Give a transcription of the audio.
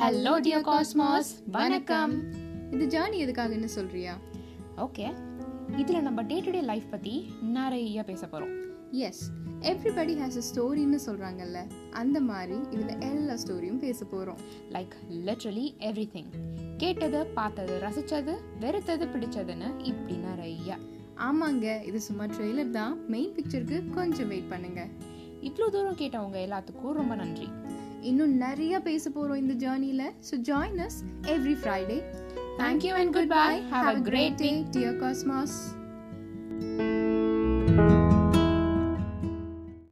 Hello dear cosmos வணக்கம். இது Johnny எதுக்காகன்னு சொல்றியா? ஓகே இதில் நம்ம டே டு டே லைஃப் பற்றி நிறைய பேச போகிறோம் எஸ் எவ்ரிபடி ஹேஸ் அ ஸ்டோரின்னு சொல்றாங்கல்ல. அந்த மாதிரி இதுல எல்லா ஸ்டோரியும் பேச போறோம். லைக் லிட்ரலி எவ்ரி திங் கேட்டது பார்த்தது ரசிச்சது வெறுத்தது பிடிச்சதுன்னு இப்படி நிறைய. ஆமாங்க. இது சும்மா ட்ரெய்லர் தான். மெயின் பிக்சருக்கு கொஞ்சம் வெயிட் பண்ணுங்க. இவ்வளோ தூரம் கேட்டவங்க எல்லாத்துக்கும் ரொம்ப நன்றி. இன்னும் நிறைய பேச போகிறோம் இந்த ஜேர்னியில் so join us every Friday thank you and good bye have a great day dear cosmos thank you